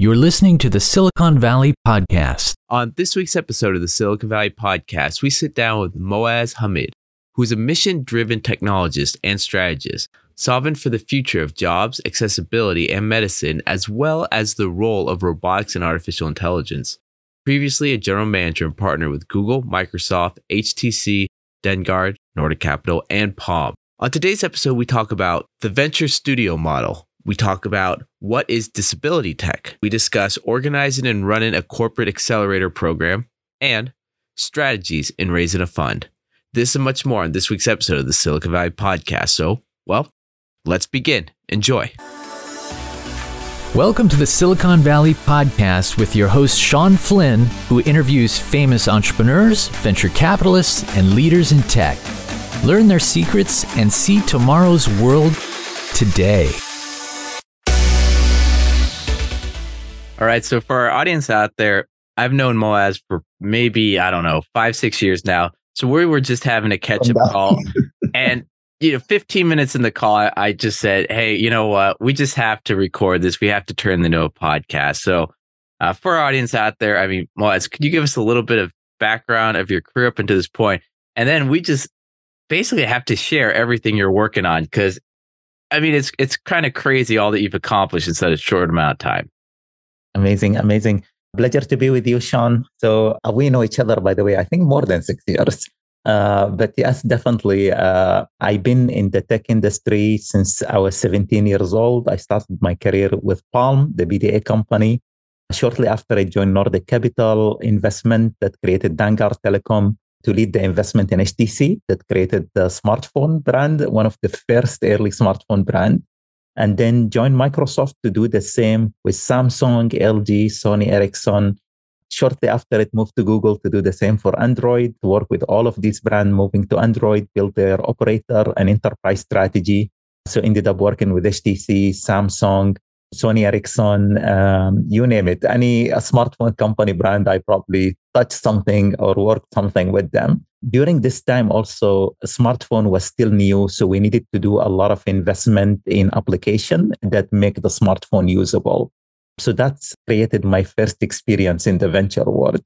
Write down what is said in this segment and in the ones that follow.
You're listening to the Silicon Valley Podcast. On this week's episode of the Silicon Valley Podcast, we sit down with Moaz Hamid, who's a mission driven technologist and strategist, solving for the future of jobs, accessibility, and medicine, as well as the role of robotics and artificial intelligence. Previously a general manager and partner with Google, Microsoft, HTC, Dangaard, Nordic Capital, and Palm. On today's episode, we talk about the venture studio model. We talk about what is disability tech. We discuss organizing and running a corporate accelerator program and strategies in raising a fund. This and much more on this week's episode of the Silicon Valley Podcast. So, well, let's begin. Enjoy. Welcome to the Silicon Valley Podcast with your host, Sean Flynn, who interviews famous entrepreneurs, venture capitalists, and leaders in tech. Learn their secrets and see tomorrow's world today. All right. So, for our audience out there, I've known Moaz for maybe, I don't know, five, six years now. So, we were just having a catch up call. and, you know, 15 minutes in the call, I, I just said, Hey, you know what? We just have to record this. We have to turn into a podcast. So, uh, for our audience out there, I mean, Moaz, could you give us a little bit of background of your career up until this point? And then we just basically have to share everything you're working on because I mean, it's it's kind of crazy all that you've accomplished in such a short amount of time. Amazing, amazing. Pleasure to be with you, Sean. So uh, we know each other, by the way, I think more than six years. Uh, but yes, definitely. Uh, I've been in the tech industry since I was 17 years old. I started my career with Palm, the PDA company. Shortly after, I joined Nordic Capital Investment that created Dangaard Telecom to lead the investment in HTC that created the smartphone brand, one of the first early smartphone brand and then joined Microsoft to do the same with Samsung, LG, Sony Ericsson. Shortly after it moved to Google to do the same for Android, to work with all of these brands moving to Android, build their operator and enterprise strategy. So ended up working with HTC, Samsung, Sony Ericsson, um, you name it. Any smartphone company brand, I probably touched something or work something with them. During this time also smartphone was still new so we needed to do a lot of investment in application that make the smartphone usable. So that's created my first experience in the venture world.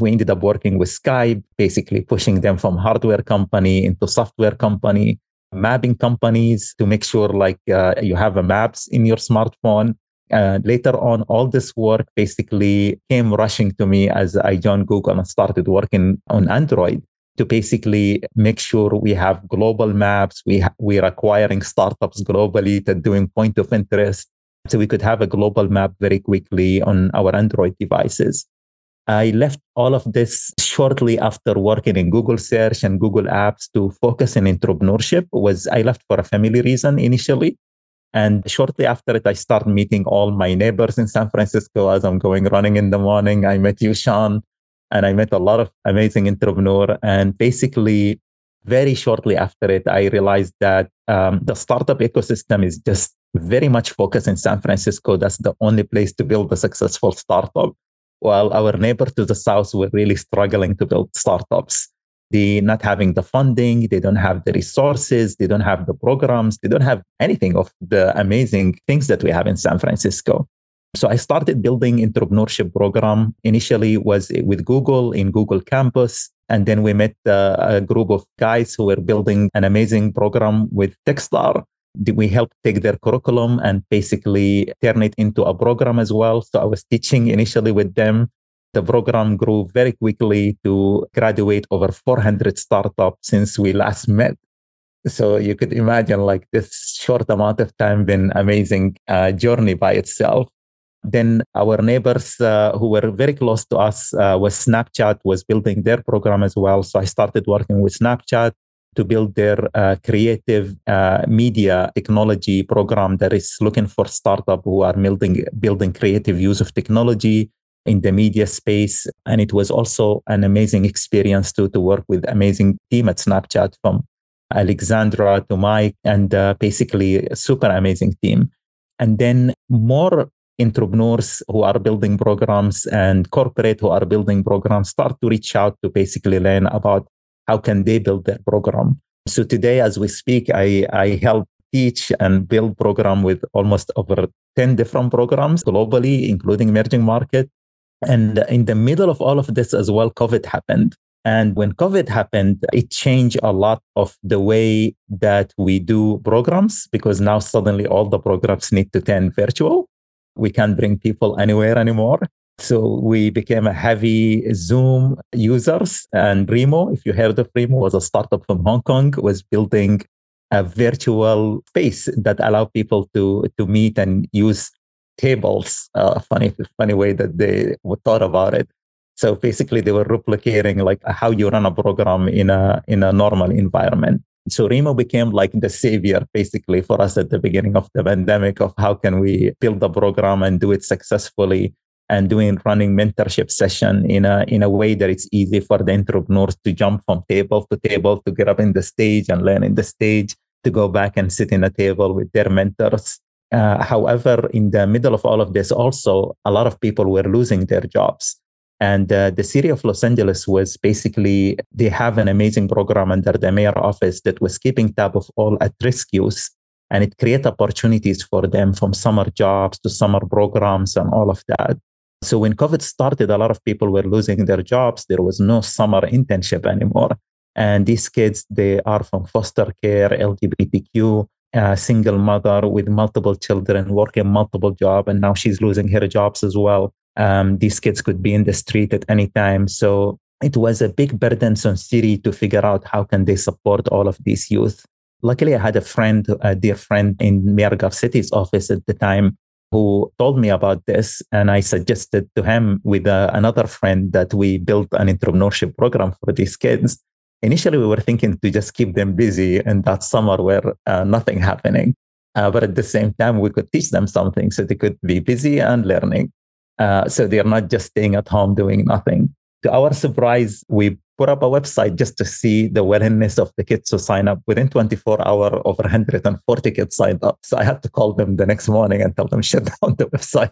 We ended up working with skype basically pushing them from hardware company into software company mapping companies to make sure like uh, you have a maps in your smartphone uh, later on, all this work basically came rushing to me as I joined Google and started working on Android to basically make sure we have global maps. We ha- we're acquiring startups globally that doing point of interest. So we could have a global map very quickly on our Android devices. I left all of this shortly after working in Google search and Google apps to focus in entrepreneurship was I left for a family reason initially. And shortly after it, I started meeting all my neighbors in San Francisco as I'm going running in the morning. I met you, Sean and I met a lot of amazing entrepreneur. And basically, very shortly after it, I realized that um, the startup ecosystem is just very much focused in San Francisco. That's the only place to build a successful startup. While our neighbor to the south were really struggling to build startups. They not having the funding, they don't have the resources, they don't have the programs, they don't have anything of the amazing things that we have in San Francisco. So I started building entrepreneurship program. Initially was with Google in Google Campus. And then we met uh, a group of guys who were building an amazing program with Techstar. We helped take their curriculum and basically turn it into a program as well. So I was teaching initially with them. The program grew very quickly to graduate over 400 startups since we last met. So you could imagine like this short amount of time been amazing uh, journey by itself. Then our neighbors uh, who were very close to us uh, was Snapchat was building their program as well. So I started working with Snapchat to build their uh, creative uh, media technology program that is looking for startup who are building building creative use of technology in the media space. And it was also an amazing experience to to work with amazing team at Snapchat from Alexandra to Mike and uh, basically super amazing team. And then more entrepreneurs who are building programs and corporate who are building programs start to reach out to basically learn about how can they build their program. So today, as we speak, I, I help teach and build program with almost over 10 different programs globally, including emerging market. And in the middle of all of this as well, COVID happened. And when COVID happened, it changed a lot of the way that we do programs because now suddenly all the programs need to turn virtual. We can't bring people anywhere anymore. So we became a heavy Zoom users. And Remo, if you heard of Remo, was a startup from Hong Kong, was building a virtual space that allowed people to to meet and use tables. Uh, funny, funny way that they thought about it. So basically, they were replicating like how you run a program in a in a normal environment. So Remo became like the savior basically for us at the beginning of the pandemic of how can we build a program and do it successfully and doing running mentorship session in a in a way that it's easy for the entrepreneurs to jump from table to table to get up in the stage and learn in the stage to go back and sit in a table with their mentors uh, however in the middle of all of this also a lot of people were losing their jobs and uh, the city of Los Angeles was basically, they have an amazing program under the mayor office that was keeping tab of all at risk youth. And it created opportunities for them from summer jobs to summer programs and all of that. So when COVID started, a lot of people were losing their jobs. There was no summer internship anymore. And these kids, they are from foster care, LGBTQ, uh, single mother with multiple children, working multiple jobs, and now she's losing her jobs as well. Um, these kids could be in the street at any time. So it was a big burden on city to figure out how can they support all of these youth. Luckily, I had a friend, a dear friend in Mayor Garcetti's office at the time who told me about this. And I suggested to him with uh, another friend that we built an entrepreneurship program for these kids. Initially, we were thinking to just keep them busy in that summer where uh, nothing happening. Uh, but at the same time, we could teach them something so they could be busy and learning. Uh, so they're not just staying at home doing nothing. To our surprise, we put up a website just to see the willingness of the kids to sign up. Within 24 hours, over 140 kids signed up. So I had to call them the next morning and tell them, shut down the website.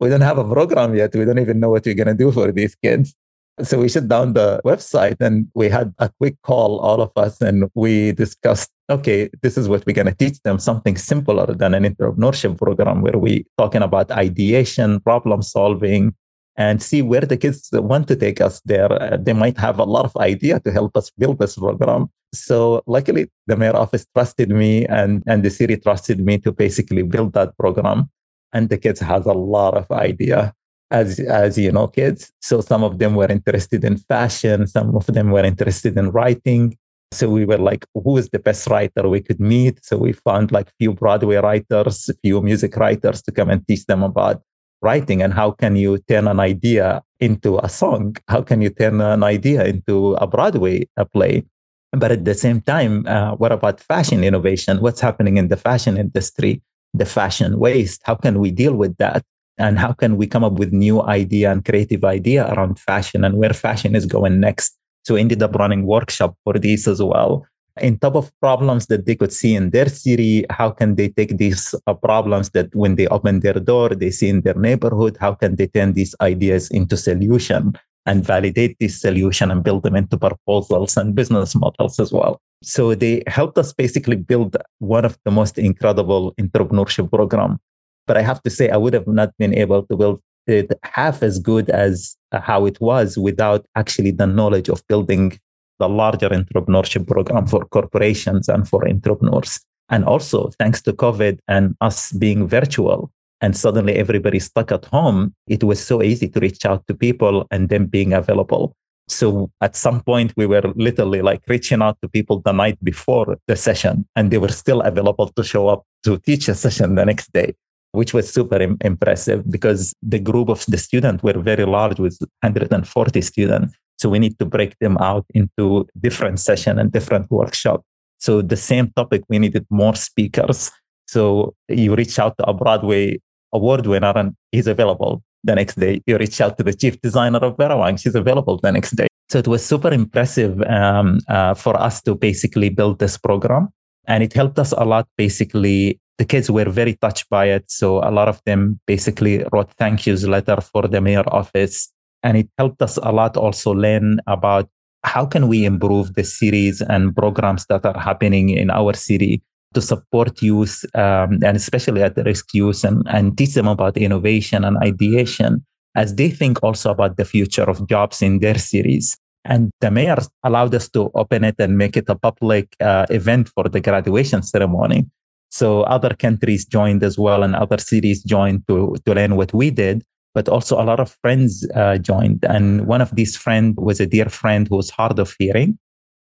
We don't have a program yet. We don't even know what we're going to do for these kids. So we shut down the website and we had a quick call, all of us, and we discussed okay, this is what we're going to teach them something simpler than an entrepreneurship program where we talking about ideation, problem solving, and see where the kids want to take us there. Uh, they might have a lot of idea to help us build this program. So luckily, the mayor office trusted me and, and the city trusted me to basically build that program. And the kids has a lot of idea as as you know kids. So some of them were interested in fashion some of them were interested in writing. So we were like who is the best writer we could meet? So we found like few broadway writers few music writers to come and teach them about writing. And how can you turn an idea into a song? How can you turn an idea into a broadway a play? But at the same time uh, what about fashion innovation? What's happening in the fashion industry? The fashion waste. How can we deal with that and how can we come up with new idea and creative idea around fashion and where fashion is going next? So ended up running workshop for these as well. In top of problems that they could see in their city how can they take these uh, problems that when they open their door they see in their neighborhood how can they turn these ideas into solution and validate this solution and build them into proposals and business models as well? So they helped us basically build one of the most incredible entrepreneurship program but I have to say, I would have not been able to build it half as good as uh, how it was without actually the knowledge of building the larger entrepreneurship program for corporations and for entrepreneurs. And also, thanks to COVID and us being virtual, and suddenly everybody stuck at home, it was so easy to reach out to people and them being available. So at some point, we were literally like reaching out to people the night before the session, and they were still available to show up to teach a session the next day which was super Im- impressive because the group of the students were very large with 140 students. So we need to break them out into different session and different workshop. So the same topic, we needed more speakers. So you reach out to a Broadway award winner and he's available the next day. You reach out to the chief designer of Vera Wang, she's available the next day. So it was super impressive um, uh, for us to basically build this program. And it helped us a lot basically the kids were very touched by it. So a lot of them basically wrote thank yous letter for the mayor office. And it helped us a lot also learn about how can we improve the series and programs that are happening in our city to support youth um, and especially at risk youth and, and teach them about innovation and ideation as they think also about the future of jobs in their cities. And the mayor allowed us to open it and make it a public uh, event for the graduation ceremony. So other countries joined as well, and other cities joined to, to learn what we did. But also a lot of friends uh, joined. And one of these friends was a dear friend who was hard of hearing.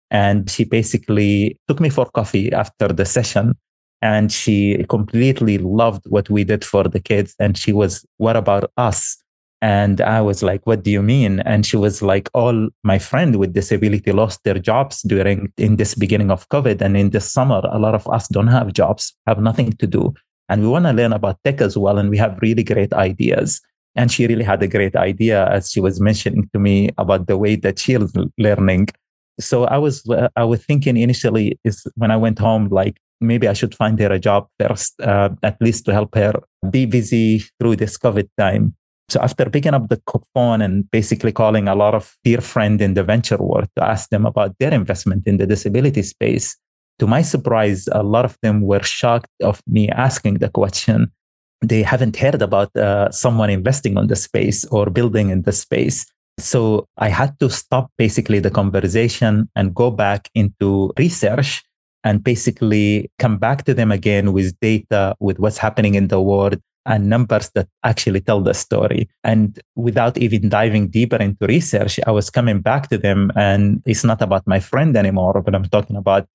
And she basically took me for coffee after the session. And she completely loved what we did for the kids. And she was, what about us? And I was like, what do you mean? And she was like, all my friend with disability lost their jobs during in this beginning of COVID. And in this summer, a lot of us don't have jobs, have nothing to do. And we want to learn about tech as well. And we have really great ideas. And she really had a great idea as she was mentioning to me about the way that she is learning. So I was I was thinking initially is when I went home, like maybe I should find her a job first, uh, at least to help her be busy through this COVID time. So after picking up the phone and basically calling a lot of dear friends in the venture world to ask them about their investment in the disability space, to my surprise, a lot of them were shocked of me asking the question. They haven't heard about uh, someone investing on the space or building in the space. So I had to stop basically the conversation and go back into research and basically come back to them again with data, with what's happening in the world, and numbers that actually tell the story. And without even diving deeper into research, I was coming back to them. And it's not about my friend anymore, but I'm talking about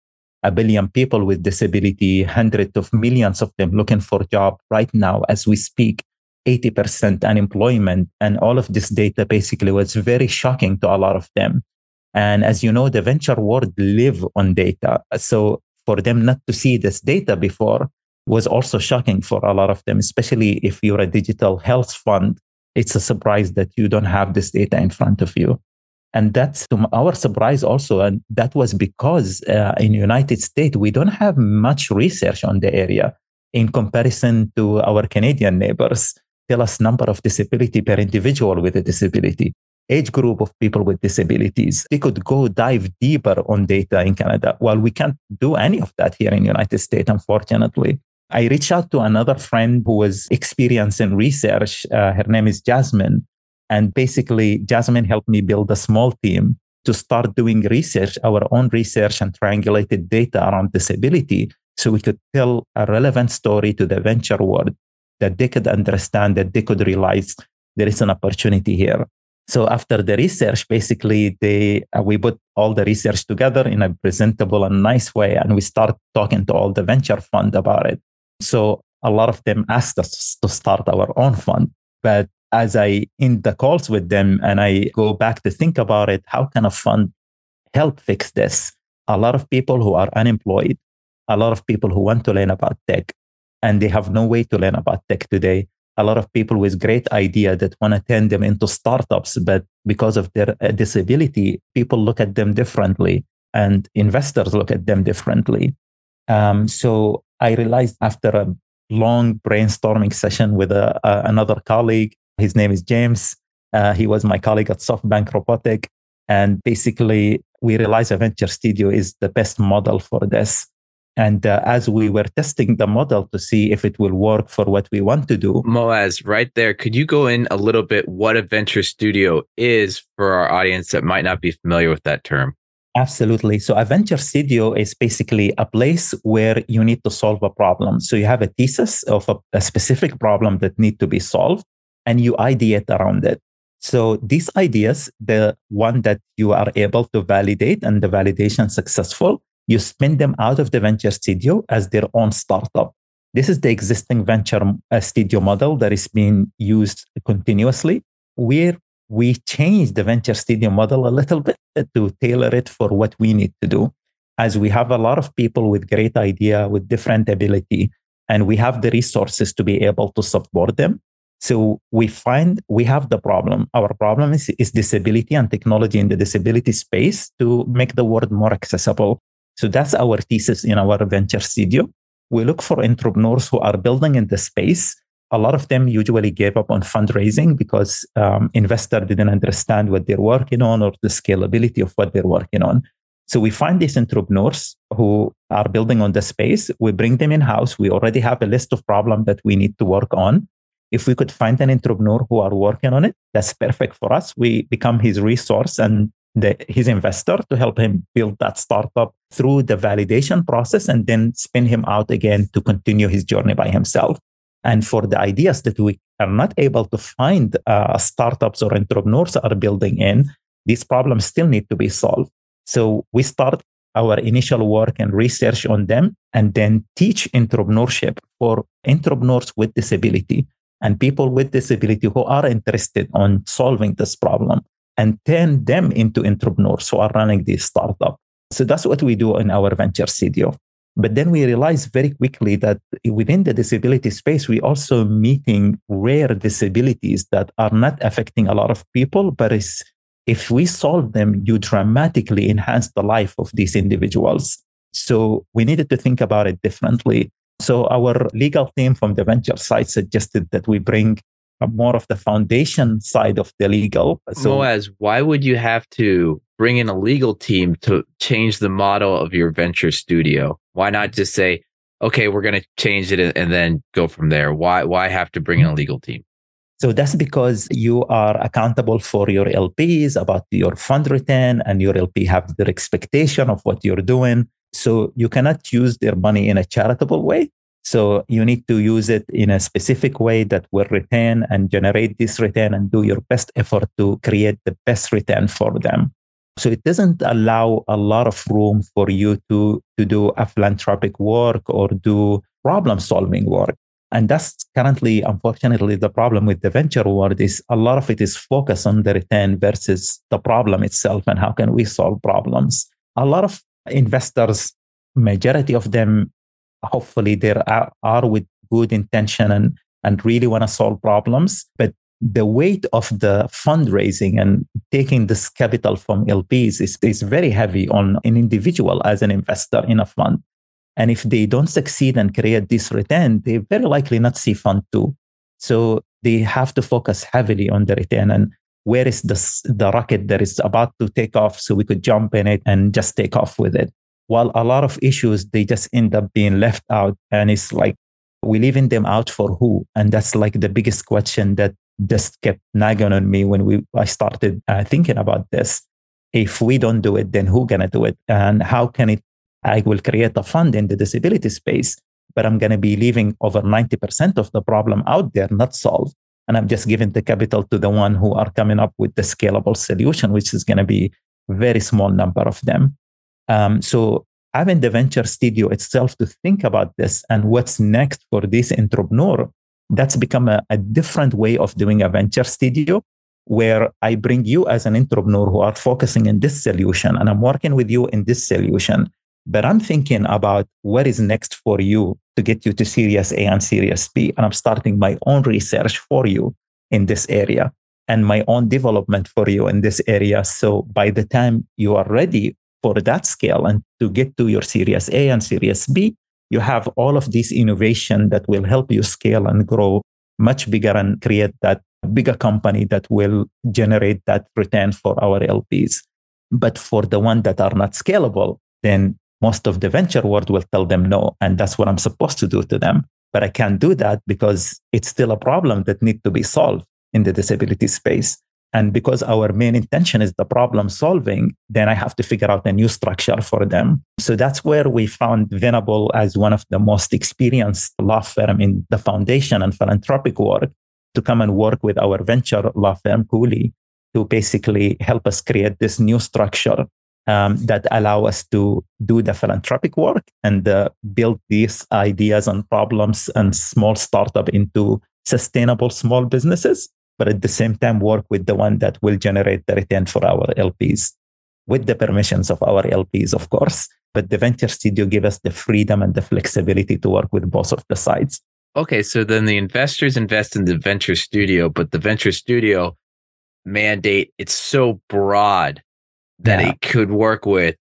a billion people with disability, hundreds of millions of them looking for job right now as we speak. 80% unemployment. And all of this data basically was very shocking to a lot of them. And as you know, the venture world live on data. So for them not to see this data before, was also shocking for a lot of them, especially if you're a digital health fund. It's a surprise that you don't have this data in front of you. And that's to our surprise also. And that was because uh, in United States, we don't have much research on the area in comparison to our Canadian neighbors. Tell us number of disability per individual with a disability, age group of people with disabilities. They could go dive deeper on data in Canada. While we can't do any of that here in United States, unfortunately. I reached out to another friend who was experienced in research. Uh, her name is Jasmine. And basically, Jasmine helped me build a small team to start doing research, our own research and triangulated data around disability. So we could tell a relevant story to the venture world that they could understand, that they could realize there is an opportunity here. So after the research, basically, they uh, we put all the research together in a presentable and nice way, and we start talking to all the venture fund about it. So a lot of them asked us to start our own fund. But as I in the calls with them and I go back to think about it, how can a fund help fix this? A lot of people who are unemployed, a lot of people who want to learn about tech, and they have no way to learn about tech today. A lot of people with great idea that want to turn them into startups, but because of their uh, disability, people look at them differently, and investors look at them differently. Um, so I realized after a long brainstorming session with a, another colleague, his name is James. Uh, he was my colleague at SoftBank Robotic. And basically, we realized a venture studio is the best model for this. And uh, as we were testing the model to see if it will work for what we want to do. Moaz, right there, could you go in a little bit what a venture studio is for our audience that might not be familiar with that term? Absolutely. So a venture studio is basically a place where you need to solve a problem. So you have a thesis of a, a specific problem that need to be solved and you ideate around it. So these ideas, the one that you are able to validate and the validation successful, you spin them out of the venture studio as their own startup. This is the existing venture uh, studio model that is being used continuously. We're we changed the venture studio model a little bit to tailor it for what we need to do as we have a lot of people with great idea with different ability and we have the resources to be able to support them. So we find we have the problem. Our problem is, is disability and technology in the disability space to make the world more accessible. So that's our thesis in our venture studio. We look for entrepreneurs who are building in the space a lot of them usually gave up on fundraising because um, investor didn't understand what they're working on or the scalability of what they're working on. So we find these entrepreneurs who are building on the space. We bring them in house. We already have a list of problems that we need to work on. If we could find an entrepreneur who are working on it, that's perfect for us. We become his resource and the, his investor to help him build that startup through the validation process and then spin him out again to continue his journey by himself. And for the ideas that we are not able to find uh, startups or entrepreneurs are building in, these problems still need to be solved. So we start our initial work and research on them and then teach entrepreneurship for entrepreneurs with disability and people with disability who are interested on solving this problem and turn them into entrepreneurs who are running this startup. So that's what we do in our venture studio. But then we realized very quickly that within the disability space, we are also meeting rare disabilities that are not affecting a lot of people, but if we solve them, you dramatically enhance the life of these individuals. So we needed to think about it differently. So our legal team from the venture side suggested that we bring more of the foundation side of the legal. So Moaz, why would you have to bring in a legal team to change the model of your venture studio? Why not just say, okay, we're going to change it and then go from there? Why why have to bring in a mm-hmm. legal team? So that's because you are accountable for your LPs about your fund return and your LP have their expectation of what you're doing. So you cannot use their money in a charitable way. So you need to use it in a specific way that will retain and generate this return and do your best effort to create the best return for them. So it doesn't allow a lot of room for you to, to do a philanthropic work or do problem solving work. And that's currently, unfortunately, the problem with the venture world is a lot of it is focused on the return versus the problem itself and how can we solve problems. A lot of investors, majority of them, hopefully, there are, are with good intention and, and really want to solve problems. But the weight of the fundraising and taking this capital from LPs is, is very heavy on an individual as an investor in a fund. And if they don't succeed and create this return, they very likely not see fund two. So they have to focus heavily on the return and where is this, the rocket that is about to take off so we could jump in it and just take off with it. While a lot of issues, they just end up being left out. And it's like, we leaving them out for who? And that's like the biggest question that just kept nagging on me when we I started uh, thinking about this. If we don't do it, then who gonna do it? And how can it I will create a fund in the disability space, but I'm to be leaving over 90% of the problem out there not solved. And I'm just giving the capital to the one who are coming up with the scalable solution, which is to be very small number of them. Um, so having the venture studio itself to think about this and what's next for this entrepreneur, that's become a, a different way of doing a venture studio where I bring you as an entrepreneur who are focusing in this solution and I'm working with you in this solution. But I'm thinking about what is next for you to get you to Series A and Series B. And I'm starting my own research for you in this area and my own development for you in this area. So by the time you are ready for that scale and to get to your Series A and Series B, you have all of this innovation that will help you scale and grow much bigger and create that bigger company that will generate that return for our LPs. But for the one that are not scalable, then most of the venture world will tell them no. And that's what I'm supposed to do to them. But I can't do that because it's still a problem that needs to be solved in the disability space. And because our main intention is the problem solving, then I have to figure out a new structure for them. So that's where we found Venable as one of the most experienced law firm in the foundation and philanthropic work to come and work with our venture law firm, Cooley, to basically help us create this new structure um, that allow us to do the philanthropic work and uh, build these ideas and problems and small startup into sustainable small businesses, but at the same time work with the one that will generate the return for our LPs with the permissions of our LPs, of course. But the venture studio give us the freedom and the flexibility to work with both of the sides. Okay, so then the investors invest in the venture studio, but the venture studio mandate it's so broad that yeah. it could work with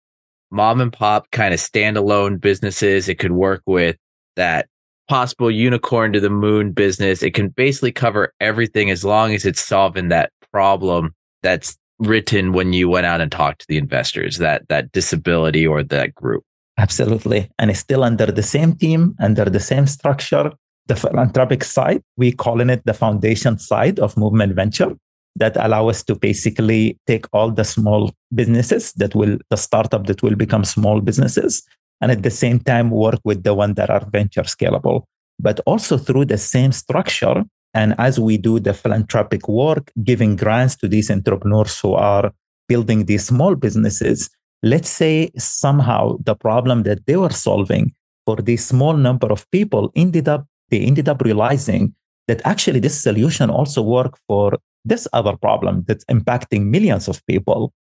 mom and pop kind of standalone businesses. It could work with that possible unicorn to the moon business. It can basically cover everything as long as it's solving that problem that's written when you went out and talked to the investors, that that disability or that group. Absolutely. And it's still under the same team, under the same structure. The philanthropic side, we calling it the foundation side of movement venture that allow us to basically take all the small businesses that will the startup that will become small businesses and at the same time work with the one that are venture scalable but also through the same structure and as we do the philanthropic work giving grants to these entrepreneurs who are building these small businesses let's say somehow the problem that they were solving for this small number of people ended up they ended up realizing that actually this solution also worked for this other problem that's impacting millions of people.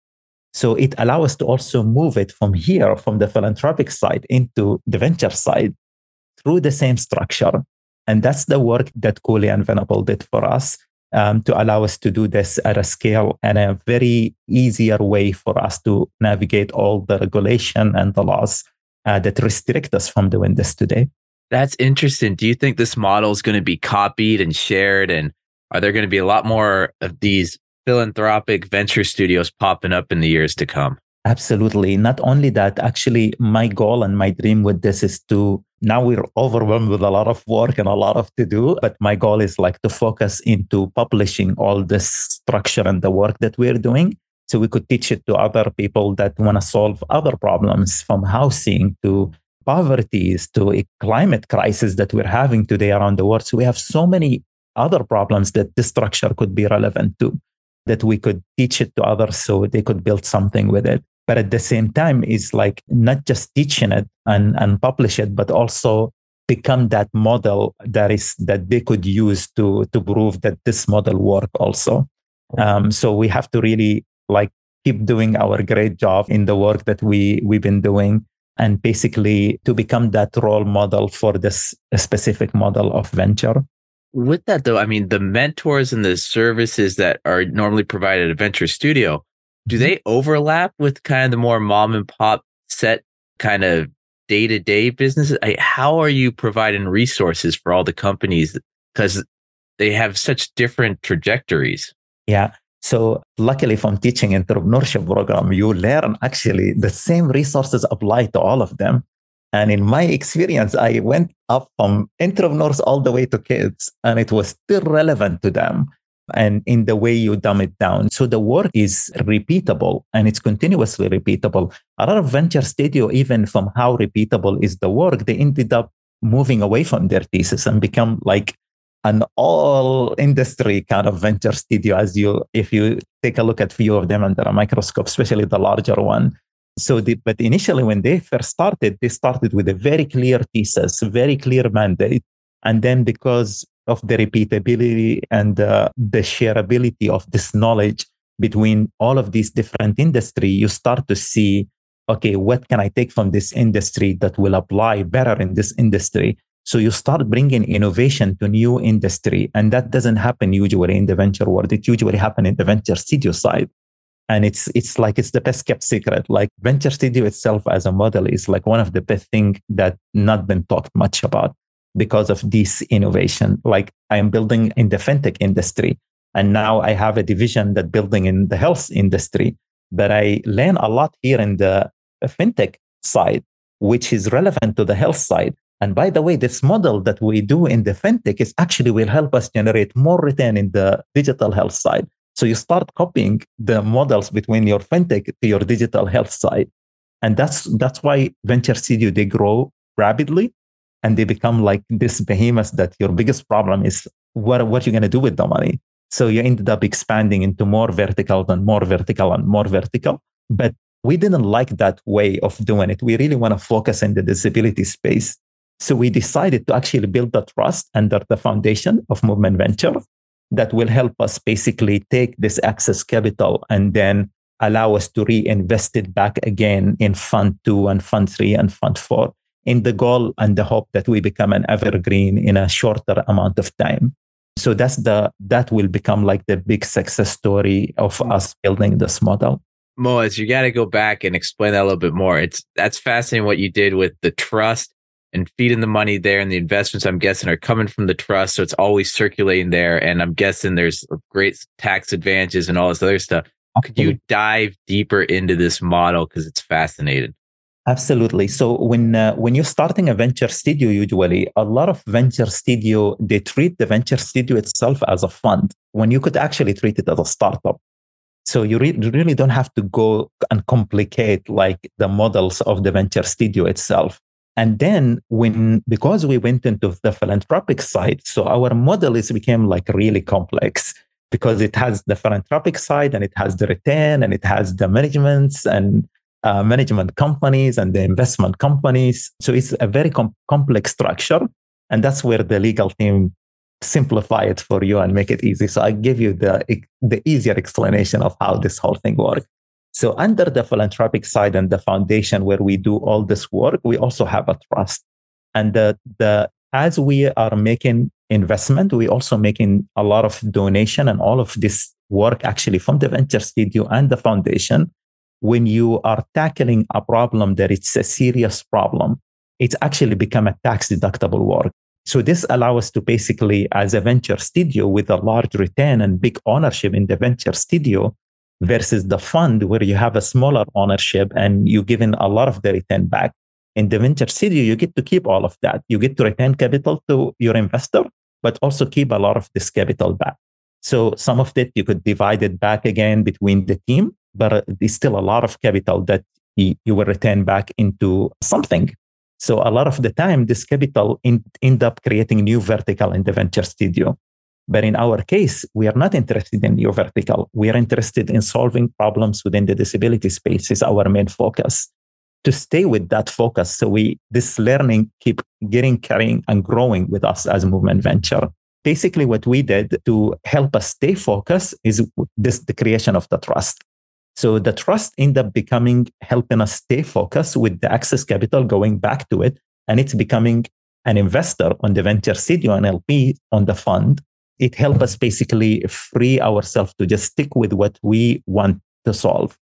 So it allows us to also move it from here, from the philanthropic side into the venture side through the same structure. And that's the work that Cooley and Venable did for us um, to allow us to do this at a scale and a very easier way for us to navigate all the regulation and the laws uh, that restrict us from doing this today. That's interesting. Do you think this model is going to be copied and shared and are there going to be a lot more of these philanthropic venture studios popping up in the years to come? Absolutely. Not only that, actually, my goal and my dream with this is to now we're overwhelmed with a lot of work and a lot of to do, but my goal is like to focus into publishing all this structure and the work that we're doing. So we could teach it to other people that want to solve other problems from housing to poverty to a climate crisis that we're having today around the world. So we have so many other problems that this structure could be relevant to, that we could teach it to others so they could build something with it. But at the same time, is like not just teaching it and, and publish it, but also become that model that is that they could use to to prove that this model work also. Um, so we have to really like keep doing our great job in the work that we we've been doing and basically to become that role model for this specific model of venture with that though, I mean, the mentors and the services that are normally provided at Venture Studio, do mm-hmm. they overlap with kind of the more mom and pop set kind of day to day businesses? I, how are you providing resources for all the companies? Because they have such different trajectories. Yeah. So luckily from teaching entrepreneurship program, you learn actually the same resources apply to all of them. And in my experience, I went up from entrepreneurs all the way to kids, and it was still relevant to them and in the way you dumb it down. So the work is repeatable and it's continuously repeatable. A lot of venture studio, even from how repeatable is the work, they ended up moving away from their thesis and become like an all industry kind of venture studio as you if you take a look at few of them under a microscope especially the larger one so, the, but initially, when they first started, they started with a very clear thesis, very clear mandate. And then, because of the repeatability and uh, the shareability of this knowledge between all of these different industry, you start to see, okay, what can I take from this industry that will apply better in this industry? So you start bringing innovation to new industry, and that doesn't happen usually in the venture world. It usually happen in the venture studio side and it's it's like it's the best kept secret. Like venture studio itself as a model is like one of the best thing that not been talked much about because of this innovation. Like i am building in the fintech industry and now i have a division that building in the health industry but i learn a lot here in the fintech side which is relevant to the health side. And by the way, this model that we do in the fintech is actually will help us generate more return in the digital health side. So you start copying the models between your fintech to your digital health side. And that's that's why venture studio they grow rapidly and they become like this behemoth that your biggest problem is what what you're gonna do with the money. So you ended up expanding into more vertical and more vertical and more vertical. But we didn't like that way of doing it. We really want to focus in the disability space. So we decided to actually build the trust under the foundation of Movement Venture that will help us basically take this excess capital and then allow us to reinvest it back again in fund two and fund three and fund four in the goal and the hope that we become an evergreen in a shorter amount of time so that's the that will become like the big success story of us building this model Moaz, you got to go back and explain that a little bit more. It's that's fascinating what you did with the trust and feeding the money there and the investments i'm guessing are coming from the trust so it's always circulating there and i'm guessing there's great tax advantages and all this other stuff Could you dive deeper into this model because it's fascinating? Absolutely. So when uh, when you're starting a venture studio, usually a lot of venture studio they treat the venture studio itself as a fund when you could actually treat it as a startup. So you, re- you really don't have to go and complicate like the models of the venture studio itself. And then when because we went into the philanthropic side, so our model is became like really complex because it has the philanthropic side and it has the return and it has the managements and uh, management companies and the investment companies. So it's a very com- complex structure. And that's where the legal team simplify it for you and make it easy. So I give you the, the easier explanation of how this whole thing works. So under the philanthropic side and the foundation where we do all this work, we also have a trust. And the, the as we are making investment, we also making a lot of donation and all of this work actually from the venture studio and the foundation. When you are tackling a problem that it's a serious problem, it's actually become a tax deductible work. So this allows us to basically, as a venture studio with a large return and big ownership in the venture studio, versus the fund where you have a smaller ownership and you're giving a lot of the return back. In the venture studio, you get to keep all of that. You get to return capital to your investor, but also keep a lot of this capital back. So some of it you could divide it back again between the team, but there's still a lot of capital that you will return back into something. So a lot of the time, this capital in, end up creating new vertical in the venture studio. But in our case, we are not interested in new vertical. We are interested in solving problems within the disability space is our main focus. To stay with that focus, so we this learning keep getting carrying and growing with us as a movement venture. Basically, what we did to help us stay focused is this the creation of the trust. So the trust end up becoming helping us stay focused with the access capital going back to it, and it's becoming an investor on the venture and LP on the fund. It helps us basically free ourselves to just stick with what we want to solve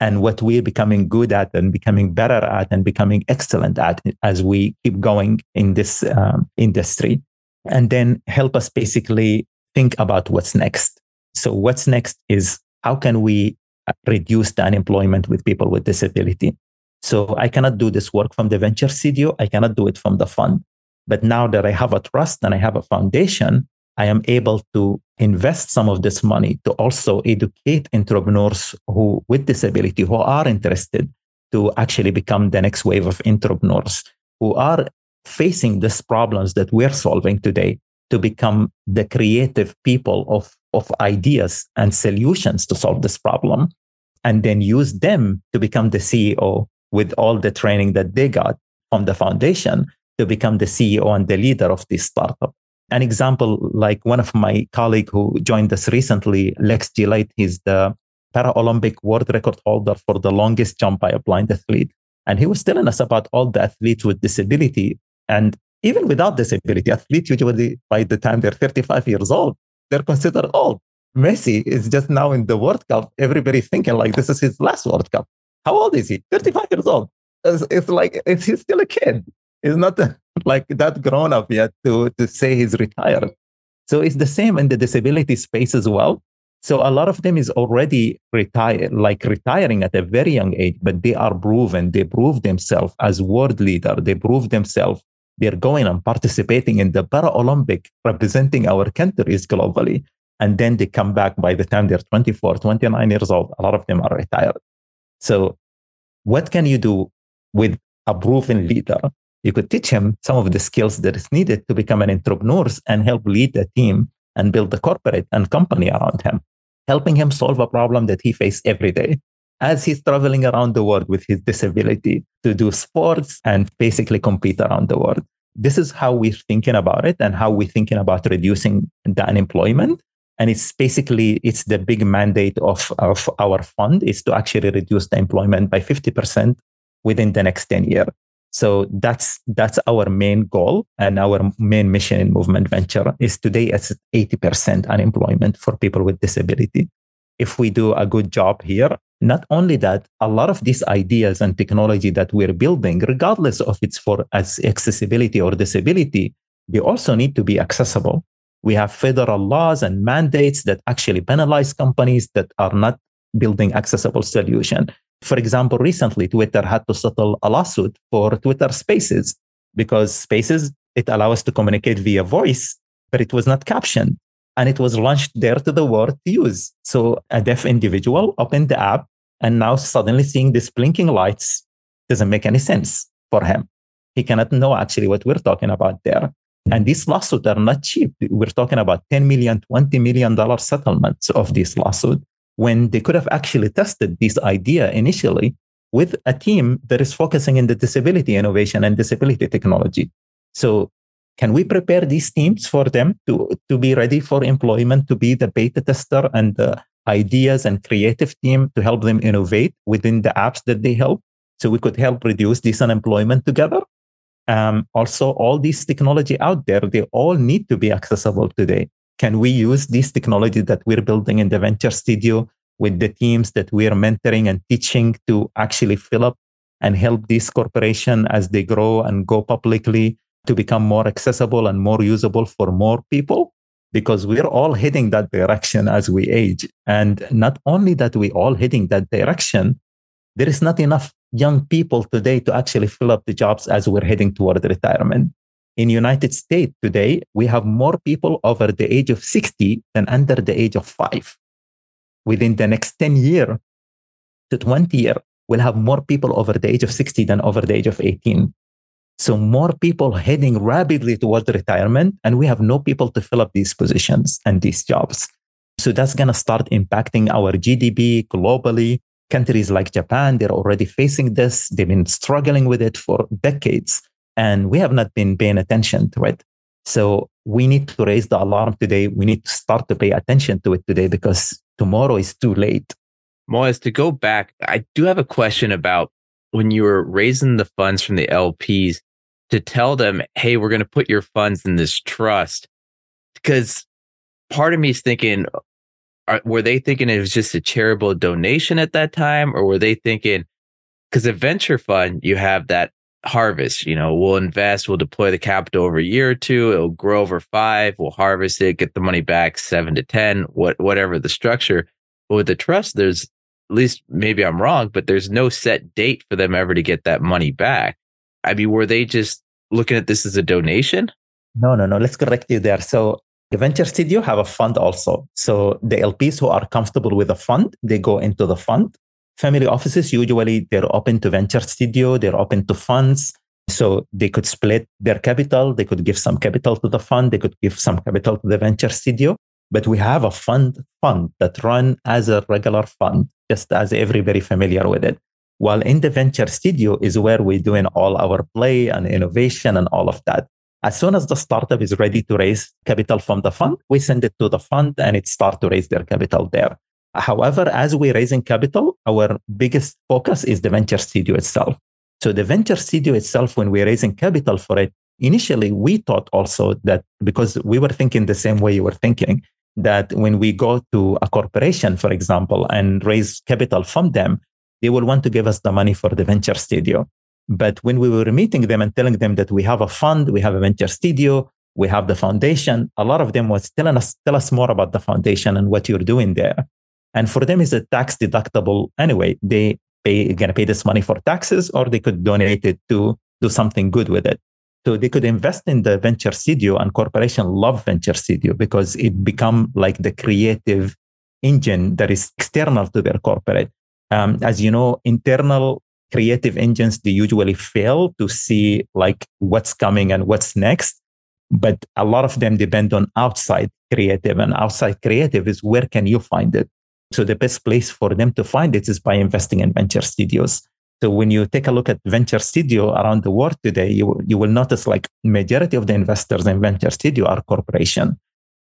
and what we're becoming good at and becoming better at and becoming excellent at as we keep going in this um, industry. And then help us basically think about what's next. So, what's next is how can we reduce the unemployment with people with disability. So I cannot do this work from the venture studio. I cannot do it from the fund. But now that I have a trust and I have a foundation, I am able to invest some of this money to also educate entrepreneurs who with disability who are interested to actually become the next wave of entrepreneurs who are facing these problems that we're solving today to become the creative people of, of ideas and solutions to solve this problem, and then use them to become the CEO with all the training that they got from the foundation to become the CEO and the leader of this startup. An example, like one of my colleague who joined us recently, Lex Gillette, he's the Paralympic world record holder for the longest jump by a blind athlete. And he was telling us about all the athletes with disability. And even without disability, athletes usually by the time they're 35 years old, they're considered old. Messi is just now in the World Cup. Everybody's thinking like this is his last World Cup. How old is he? 35 years old. It's, like it's, he's still a kid. He's not like that grown up yet to, to say he's retired. So it's the same in the disability space as well. So a lot of them is already retired, like retiring at a very young age, but they are proven, they prove themselves as world leader. They prove themselves they're going and participating in the Paralympic, representing our countries globally. And then they come back by the time they're 24, 29 years old. A lot of them are retired. So, what can you do with a proven leader? You could teach him some of the skills that is needed to become an entrepreneur and help lead the team and build the corporate and company around him, helping him solve a problem that he faces every day as he's traveling around the world with his disability to do sports and basically compete around the world. This is how we're thinking about it and how we're thinking about reducing the unemployment. And it's basically, it's the big mandate of, of our fund is to actually reduce the employment by 50% within the next 10 years. So that's that's our main goal and our main mission in Movement Venture is today it's 80% unemployment for people with disability. If we do a good job here, not only that, a lot of these ideas and technology that we're building, regardless of it's for as accessibility or disability, they also need to be accessible. We have federal laws and mandates that actually penalize companies that are not building accessible solution. For example, recently Twitter had to settle a lawsuit for Twitter Spaces because Spaces it allows us to communicate via voice, but it was not captioned and it was launched there to the world to use. So a deaf individual opened the app and now suddenly seeing these blinking lights doesn't make any sense for him. He cannot know actually what we're talking about there. And these lawsuits are not cheap. We're talking about 10 million, 20 million dollar settlements of this lawsuit when they could have actually tested this idea initially with a team that is focusing in the disability innovation and disability technology. So can we prepare these teams for them to, to be ready for employment, to be the beta tester and the ideas and creative team to help them innovate within the apps that they help? So we could help reduce this unemployment together. Um, also, all these technology out there, they all need to be accessible today. Can we use this technology that we're building in the venture studio with the teams that we are mentoring and teaching to actually fill up and help this corporation as they grow and go publicly to become more accessible and more usable for more people? Because we're all heading that direction as we age. And not only that we all heading that direction, there is not enough young people today to actually fill up the jobs as we're heading toward retirement. In United States today, we have more people over the age of 60 than under the age of five. Within the next 10 year to 20 year, we'll have more people over the age of 60 than over the age of 18. So more people heading rapidly towards retirement, and we have no people to fill up these positions and these jobs. So that's going to start impacting our GDP globally. Countries like Japan, they're already facing this. They've been struggling with it for decades, and we have not been paying attention to it. So we need to raise the alarm today. We need to start to pay attention to it today because tomorrow is too late. Moaz, to go back, I do have a question about when you were raising the funds from the LPs to tell them, hey, we're going to put your funds in this trust. Because part of me is thinking, are, were they thinking it was just a charitable donation at that time? Or were they thinking, because a venture fund, you have that harvest, you know, we'll invest, we'll deploy the capital over a year or two, it'll grow over five, we'll harvest it, get the money back seven to 10, what, whatever the structure. But with the trust, there's at least maybe I'm wrong, but there's no set date for them ever to get that money back. I mean, were they just looking at this as a donation? No, no, no. Let's correct you there. So the venture studio have a fund also. So the LPs who are comfortable with the fund, they go into the fund. Family offices usually they're open to venture studio, they're open to funds. So they could split their capital, they could give some capital to the fund, they could give some capital to the venture studio. But we have a fund fund that run as a regular fund, just as everybody familiar with it. While in the venture studio is where we're doing all our play and innovation and all of that. As soon as the startup is ready to raise capital from the fund, we send it to the fund and it starts to raise their capital there. However, as we're raising capital, our biggest focus is the venture studio itself. So the venture studio itself, when we're raising capital for it, initially we thought also that because we were thinking the same way you were thinking, that when we go to a corporation, for example, and raise capital from them, they will want to give us the money for the venture studio. But when we were meeting them and telling them that we have a fund, we have a venture studio, we have the foundation, a lot of them was telling us, tell us more about the foundation and what you're doing there. And for them, is a tax deductible anyway. They pay gonna pay this money for taxes, or they could donate it to do something good with it. So they could invest in the venture studio, and corporation love venture studio because it become like the creative engine that is external to their corporate. Um, as you know, internal creative engines they usually fail to see like what's coming and what's next but a lot of them depend on outside creative and outside creative is where can you find it so the best place for them to find it is by investing in venture studios so when you take a look at venture studio around the world today you, you will notice like majority of the investors in venture studio are corporation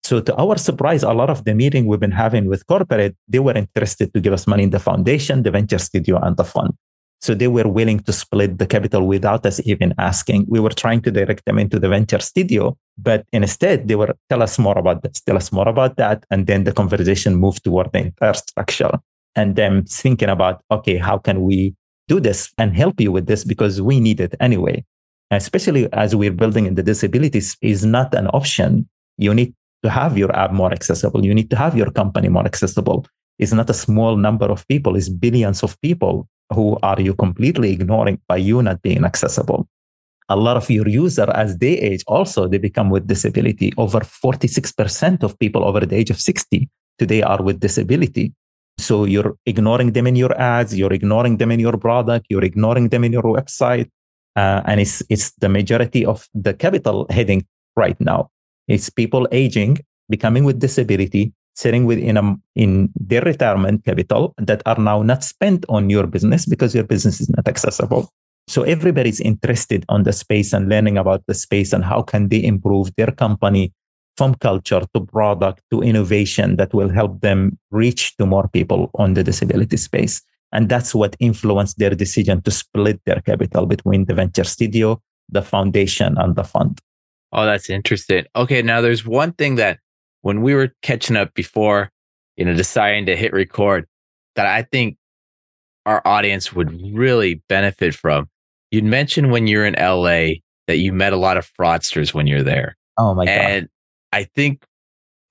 so to our surprise, a lot of the meeting we've been having with corporate, they were interested to give us money in the foundation, the venture studio, and the fund. So they were willing to split the capital without us even asking. We were trying to direct them into the venture studio, but instead they were tell us more about this, tell us more about that. And then the conversation moved toward the entire structure and them thinking about, okay, how can we do this and help you with this because we need it anyway. Especially as we're building in the disabilities is not an option. You need to have your app more accessible. You need to have your company more accessible. It's not a small number of people, it's billions of people who are you completely ignoring by you not being accessible. A lot of your user as they age also they become with disability. Over 46% of people over the age of 60 today are with disability. So you're ignoring them in your ads, you're ignoring them in your product, you're ignoring them in your website. Uh, and it's, it's the majority of the capital heading right now. It's people aging, becoming with disability, sitting within a, in their retirement capital that are now not spent on your business because your business is not accessible. So everybody's interested on the space and learning about the space and how can they improve their company from culture to product to innovation that will help them reach to more people on the disability space. And that's what influenced their decision to split their capital between the venture studio, the foundation, and the fund. Oh, that's interesting. Okay, now there's one thing that when we were catching up before, you know, deciding to hit record, that I think our audience would really benefit from. You'd mentioned when you're in LA that you met a lot of fraudsters when you're there. Oh my god. And I think,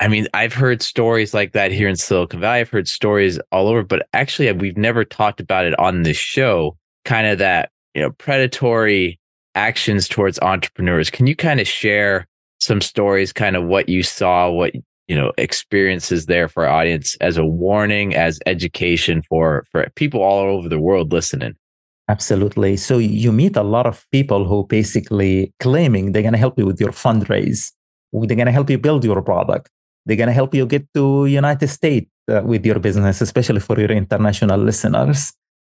I mean, I've heard stories like that here in Silicon Valley. I've heard stories all over, but actually, uh, we've never talked about it on this show. Kind of that, you know, predatory actions towards entrepreneurs. Can you kind of share some stories, kind of what you saw, what you know, experiences there for our audience as a warning, as education for for people all over the world listening? Absolutely. So you meet a lot of people who basically claiming they're going to help you with your fundraise they're going to help you build your product. They're going to help you get to United States uh, with your business, especially for your international listeners.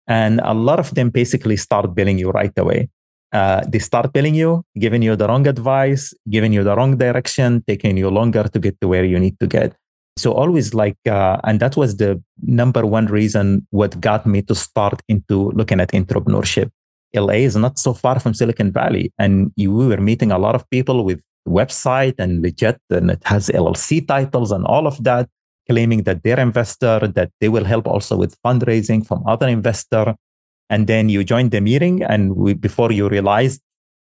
And a lot of them basically start billing you right away. Uh, they start billing you, giving you the wrong advice, giving you the wrong direction, taking you longer to get to where you need to get. So always like, uh, and that was the number one reason what got me to start into looking at entrepreneurship. LA is not so far from Silicon Valley, and you, we were meeting a lot of people with website and legit and it has LLC titles and all of that, claiming that they're investor, that they will help also with fundraising from other investor. And then you join the meeting and we, before you realize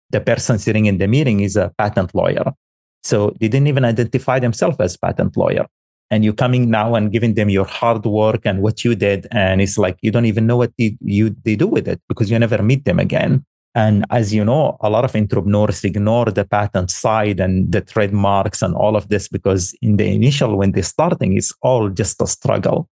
the person sitting in the meeting is a patent lawyer. So they didn't even identify themselves as patent lawyer. And you're coming now and giving them your hard work and what you did. And it's like, you don't even know what they, you, they do with it because you never meet them again. And as you know, a lot of entrepreneurs ignore the patent side and the trademarks and all of this because in the initial, when they're starting, it's all just a struggle.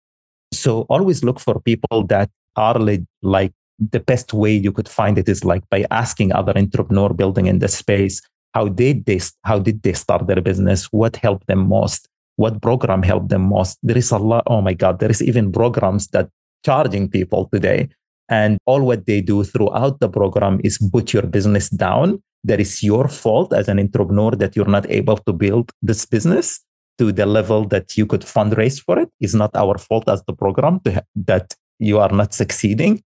So always look for people that are like the best way you could find it is like by asking other entrepreneur building in the space how did they how did they start their business what helped them most what program helped them most there is a lot oh my god there is even programs that charging people today and all what they do throughout the program is put your business down. That is your fault as an entrepreneur that you're not able to build this business to the level that you could fundraise for it. It's not our fault as the program ha- that you are not succeeding.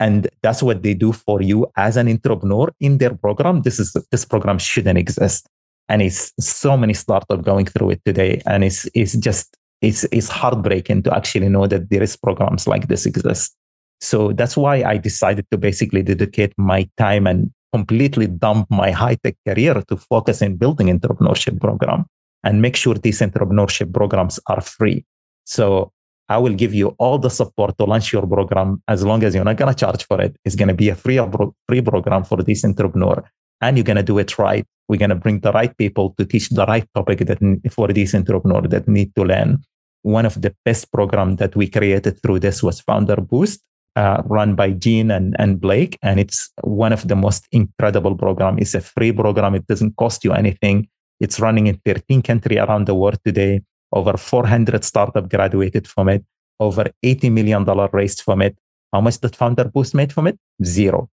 And that's what they do for you as an entrepreneur in their program. This is this program shouldn't exist. And it's so many startups going through it today. And it's it's just it's it's heartbreaking to actually know that there is programs like this exist. So that's why I decided to basically dedicate my time and completely dump my high tech career to focus in building entrepreneurship program and make sure these entrepreneurship programs are free. So I will give you all the support to launch your program as long as you're not going to charge for it. It's going to be a free, free program for this entrepreneur and you're going to do it right. We're going to bring the right people to teach the right topic that for these entrepreneurs that need to learn. One of the best programs that we created through this was Founder Boost uh, run by Gene and, and Blake. And it's one of the most incredible program. It's a free program. It doesn't cost you anything. It's running in 13 countries around the world today. Over 400 startup graduated from it. Over $80 million raised from it. How much did Founder Boost made from it? Zero.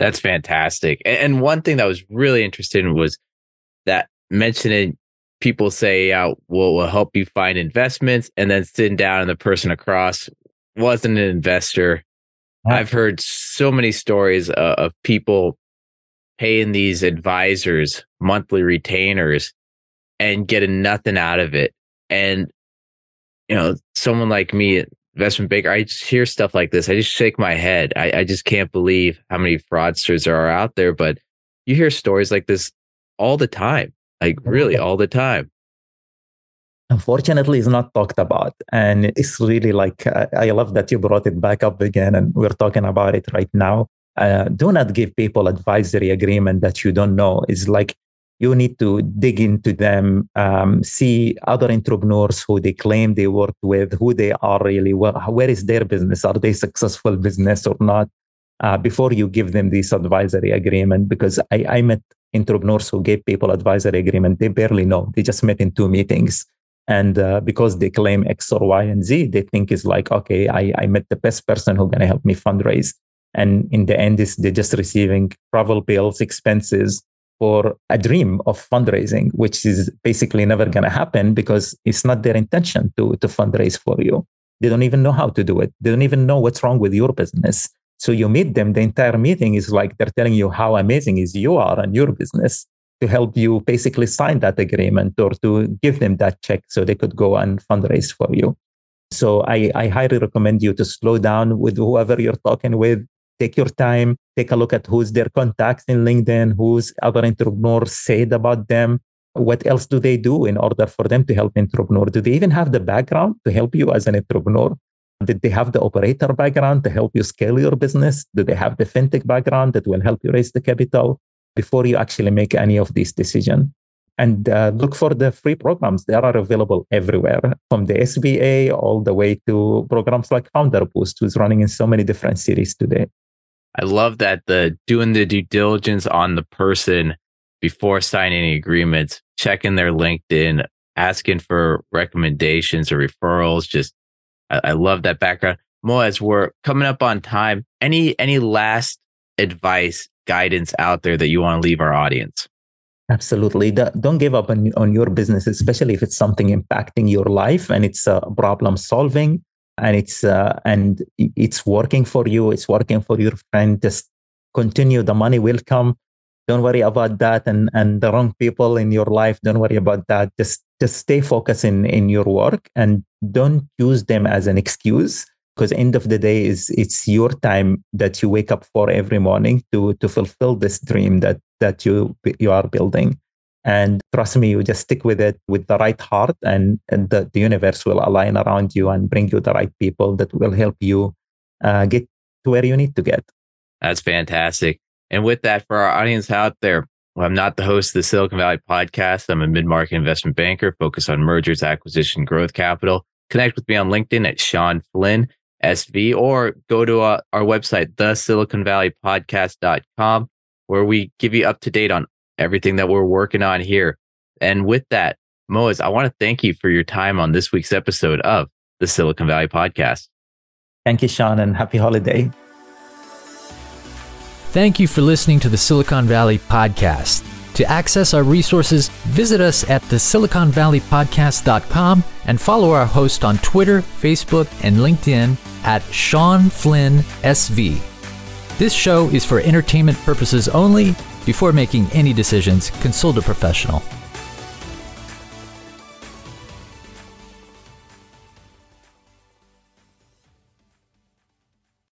That's fantastic. And one thing that was really interesting was that mentioning people say, uh, well, we'll help you find investments. And then sitting down and the person across wasn't an investor I've heard so many stories uh, of people paying these advisors monthly retainers and getting nothing out of it. And, you know, someone like me, investment banker, I just hear stuff like this. I just shake my head. I, I just can't believe how many fraudsters are out there. But you hear stories like this all the time, like really all the time. unfortunately is not talked about and it's really like uh, i love that you brought it back up again and we're talking about it right now uh, do not give people advisory agreement that you don't know is like you need to dig into them um, see other entrepreneurs who they claim they work with who they are really where, where is their business? Are they successful business or not? Uh, before you give them this advisory agreement because I, I met entrepreneurs who gave people advisory agreement they barely know they just met in two meetings. And uh, because they claim X or Y and Z, they think it's like, okay, I, I met the best person who's going to help me fundraise. And in the end, is they're just receiving travel bills, expenses for a dream of fundraising, which is basically never going to happen because it's not their intention to, to fundraise for you. They don't even know how to do it. They don't even know what's wrong with your business. So you meet them, the entire meeting is like they're telling you how amazing is you are and your business to help you basically sign that agreement or to give them that check so they could go and fundraise for you. So I, I highly recommend you to slow down with whoever you're talking with. Take your time, take a look at who's their contacts in LinkedIn, who's other entrepreneurs said about them. What else do they do in order for them to help entrepreneur? Do they even have the background to help you as an entrepreneur? Did they have the operator background to help you scale your business? Do they have the fintech background that will help you raise the capital? before you actually make any of these decisions. And uh, look for the free programs. They are available everywhere, from the SBA all the way to programs like Founder Boost, who's running in so many different cities today. I love that the doing the due diligence on the person before signing any agreements, checking their LinkedIn, asking for recommendations or referrals. Just I, I love that background. Mo, as we're coming up on time, any any last advice guidance out there that you want to leave our audience? Absolutely. Don't give up on, on your business, especially if it's something impacting your life and it's uh, problem solving and it's uh, and it's working for you. It's working for your friend. Just continue. The money will come. Don't worry about that and and the wrong people in your life. Don't worry about that. Just just stay focused in in your work and don't use them as an excuse because end of the day is it's your time that you wake up for every morning to to fulfill this dream that that you you are building and trust me you just stick with it with the right heart and, and the, the universe will align around you and bring you the right people that will help you uh, get to where you need to get that's fantastic and with that for our audience out there well, I'm not the host of the Silicon Valley podcast. I'm a mid-market investment banker focused on mergers, acquisition, growth capital. Connect with me on LinkedIn at Sean Flynn. SV or go to uh, our website, the Silicon Valley Podcast.com, where we give you up to date on everything that we're working on here. And with that, Moaz, I want to thank you for your time on this week's episode of the Silicon Valley Podcast. Thank you, Sean, and happy holiday. Thank you for listening to the Silicon Valley Podcast. To access our resources, visit us at the SiliconValleyPodcast.com and follow our host on Twitter, Facebook, and LinkedIn at Sean Flynn SV. This show is for entertainment purposes only. Before making any decisions, consult a professional.